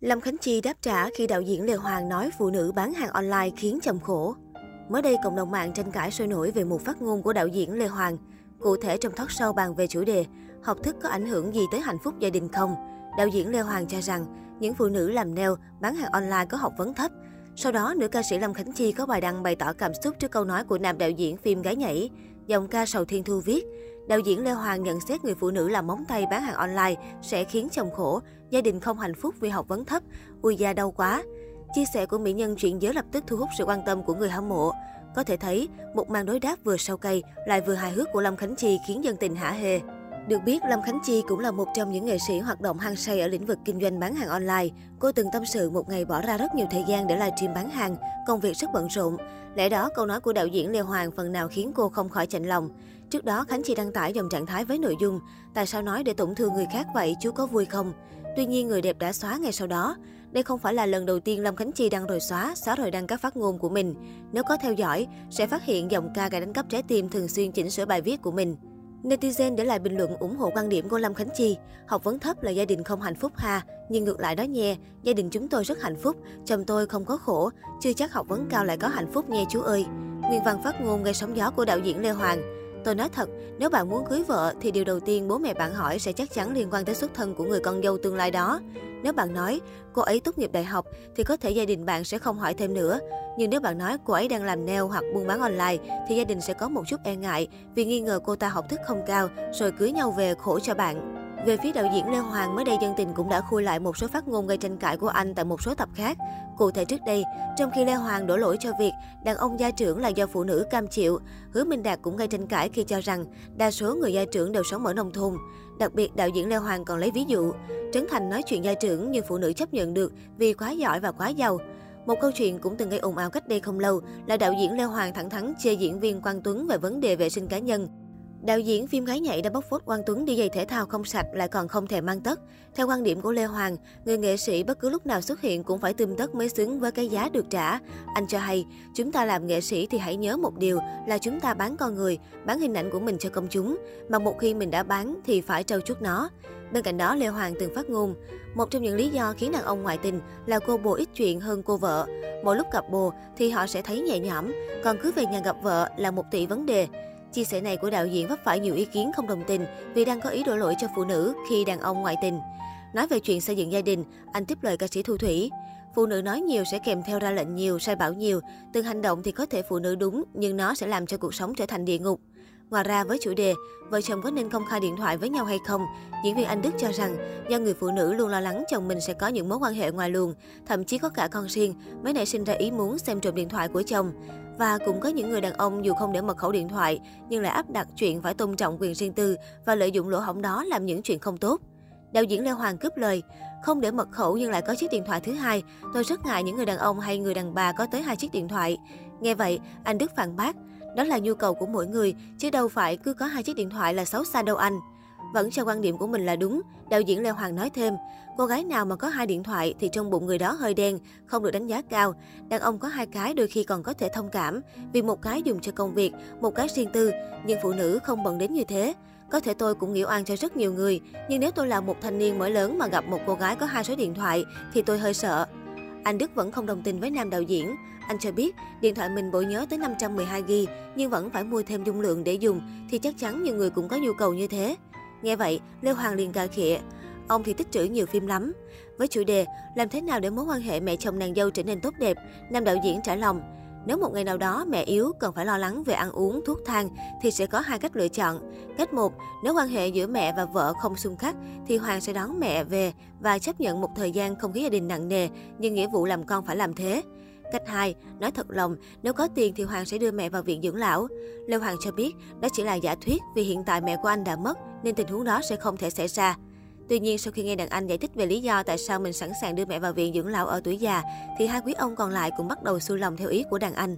Lâm Khánh Chi đáp trả khi đạo diễn Lê Hoàng nói phụ nữ bán hàng online khiến chồng khổ. Mới đây, cộng đồng mạng tranh cãi sôi nổi về một phát ngôn của đạo diễn Lê Hoàng. Cụ thể trong thoát sâu bàn về chủ đề học thức có ảnh hưởng gì tới hạnh phúc gia đình không? Đạo diễn Lê Hoàng cho rằng những phụ nữ làm nail, bán hàng online có học vấn thấp. Sau đó, nữ ca sĩ Lâm Khánh Chi có bài đăng bày tỏ cảm xúc trước câu nói của nam đạo diễn phim Gái Nhảy. Dòng ca Sầu Thiên Thu viết, đạo diễn Lê Hoàng nhận xét người phụ nữ làm móng tay bán hàng online sẽ khiến chồng khổ, gia đình không hạnh phúc vì học vấn thấp, ui da đau quá. Chia sẻ của mỹ nhân chuyển giới lập tức thu hút sự quan tâm của người hâm mộ. Có thể thấy, một màn đối đáp vừa sâu cây lại vừa hài hước của Lâm Khánh Chi khiến dân tình hả hê. Được biết, Lâm Khánh Chi cũng là một trong những nghệ sĩ hoạt động hăng say ở lĩnh vực kinh doanh bán hàng online. Cô từng tâm sự một ngày bỏ ra rất nhiều thời gian để livestream bán hàng, công việc rất bận rộn. Lẽ đó, câu nói của đạo diễn Lê Hoàng phần nào khiến cô không khỏi chạnh lòng. Trước đó, Khánh Chi đăng tải dòng trạng thái với nội dung Tại sao nói để tổn thương người khác vậy, chú có vui không? Tuy nhiên, người đẹp đã xóa ngay sau đó. Đây không phải là lần đầu tiên Lâm Khánh Chi đăng rồi xóa, xóa rồi đăng các phát ngôn của mình. Nếu có theo dõi, sẽ phát hiện dòng ca gây đánh cắp trái tim thường xuyên chỉnh sửa bài viết của mình. Netizen để lại bình luận ủng hộ quan điểm của Lâm Khánh Chi. Học vấn thấp là gia đình không hạnh phúc ha, nhưng ngược lại đó nhé, gia đình chúng tôi rất hạnh phúc, chồng tôi không có khổ, chưa chắc học vấn cao lại có hạnh phúc nghe chú ơi. Nguyên văn phát ngôn gây sóng gió của đạo diễn Lê Hoàng. Tôi nói thật, nếu bạn muốn cưới vợ thì điều đầu tiên bố mẹ bạn hỏi sẽ chắc chắn liên quan tới xuất thân của người con dâu tương lai đó. Nếu bạn nói cô ấy tốt nghiệp đại học thì có thể gia đình bạn sẽ không hỏi thêm nữa. Nhưng nếu bạn nói cô ấy đang làm nail hoặc buôn bán online thì gia đình sẽ có một chút e ngại vì nghi ngờ cô ta học thức không cao rồi cưới nhau về khổ cho bạn. Về phía đạo diễn Lê Hoàng, mới đây dân tình cũng đã khui lại một số phát ngôn gây tranh cãi của anh tại một số tập khác. Cụ thể trước đây, trong khi Lê Hoàng đổ lỗi cho việc đàn ông gia trưởng là do phụ nữ cam chịu, Hứa Minh Đạt cũng gây tranh cãi khi cho rằng đa số người gia trưởng đều sống ở nông thôn. Đặc biệt, đạo diễn Lê Hoàng còn lấy ví dụ, Trấn Thành nói chuyện gia trưởng nhưng phụ nữ chấp nhận được vì quá giỏi và quá giàu. Một câu chuyện cũng từng gây ồn ào cách đây không lâu là đạo diễn Lê Hoàng thẳng thắn chê diễn viên Quang Tuấn về vấn đề vệ sinh cá nhân. Đạo diễn phim Gái Nhảy đã bóc phốt Quang Tuấn đi giày thể thao không sạch lại còn không thể mang tất. Theo quan điểm của Lê Hoàng, người nghệ sĩ bất cứ lúc nào xuất hiện cũng phải tươm tất mới xứng với cái giá được trả. Anh cho hay, chúng ta làm nghệ sĩ thì hãy nhớ một điều là chúng ta bán con người, bán hình ảnh của mình cho công chúng. Mà một khi mình đã bán thì phải trâu chút nó. Bên cạnh đó, Lê Hoàng từng phát ngôn, một trong những lý do khiến đàn ông ngoại tình là cô bồ ít chuyện hơn cô vợ. Mỗi lúc gặp bồ thì họ sẽ thấy nhẹ nhõm, còn cứ về nhà gặp vợ là một tỷ vấn đề. Chia sẻ này của đạo diễn vấp phải nhiều ý kiến không đồng tình vì đang có ý đổ lỗi cho phụ nữ khi đàn ông ngoại tình. Nói về chuyện xây dựng gia đình, anh tiếp lời ca sĩ Thu Thủy. Phụ nữ nói nhiều sẽ kèm theo ra lệnh nhiều, sai bảo nhiều. Từng hành động thì có thể phụ nữ đúng, nhưng nó sẽ làm cho cuộc sống trở thành địa ngục. Ngoài ra với chủ đề vợ chồng có nên công khai điện thoại với nhau hay không, diễn viên Anh Đức cho rằng do người phụ nữ luôn lo lắng chồng mình sẽ có những mối quan hệ ngoài luồng, thậm chí có cả con riêng, mới nảy sinh ra ý muốn xem trộm điện thoại của chồng. Và cũng có những người đàn ông dù không để mật khẩu điện thoại, nhưng lại áp đặt chuyện phải tôn trọng quyền riêng tư và lợi dụng lỗ hổng đó làm những chuyện không tốt. Đạo diễn Lê Hoàng cướp lời, không để mật khẩu nhưng lại có chiếc điện thoại thứ hai. Tôi rất ngại những người đàn ông hay người đàn bà có tới hai chiếc điện thoại. Nghe vậy, anh Đức phản bác, đó là nhu cầu của mỗi người, chứ đâu phải cứ có hai chiếc điện thoại là xấu xa đâu anh. Vẫn cho quan điểm của mình là đúng, đạo diễn Lê Hoàng nói thêm, cô gái nào mà có hai điện thoại thì trong bụng người đó hơi đen, không được đánh giá cao. Đàn ông có hai cái đôi khi còn có thể thông cảm, vì một cái dùng cho công việc, một cái riêng tư, nhưng phụ nữ không bận đến như thế. Có thể tôi cũng nghĩa oan cho rất nhiều người, nhưng nếu tôi là một thanh niên mới lớn mà gặp một cô gái có hai số điện thoại thì tôi hơi sợ. Anh Đức vẫn không đồng tình với nam đạo diễn. Anh cho biết, điện thoại mình bộ nhớ tới 512GB nhưng vẫn phải mua thêm dung lượng để dùng thì chắc chắn nhiều người cũng có nhu cầu như thế. Nghe vậy, Lê Hoàng liền cà khịa. Ông thì tích trữ nhiều phim lắm. Với chủ đề làm thế nào để mối quan hệ mẹ chồng nàng dâu trở nên tốt đẹp, nam đạo diễn trả lòng. Nếu một ngày nào đó mẹ yếu cần phải lo lắng về ăn uống, thuốc thang thì sẽ có hai cách lựa chọn. Cách một, nếu quan hệ giữa mẹ và vợ không xung khắc thì Hoàng sẽ đón mẹ về và chấp nhận một thời gian không khí gia đình nặng nề nhưng nghĩa vụ làm con phải làm thế. Cách 2, nói thật lòng, nếu có tiền thì Hoàng sẽ đưa mẹ vào viện dưỡng lão. Lê Hoàng cho biết đó chỉ là giả thuyết vì hiện tại mẹ của anh đã mất nên tình huống đó sẽ không thể xảy ra. Tuy nhiên, sau khi nghe đàn anh giải thích về lý do tại sao mình sẵn sàng đưa mẹ vào viện dưỡng lão ở tuổi già, thì hai quý ông còn lại cũng bắt đầu xuôi lòng theo ý của đàn anh.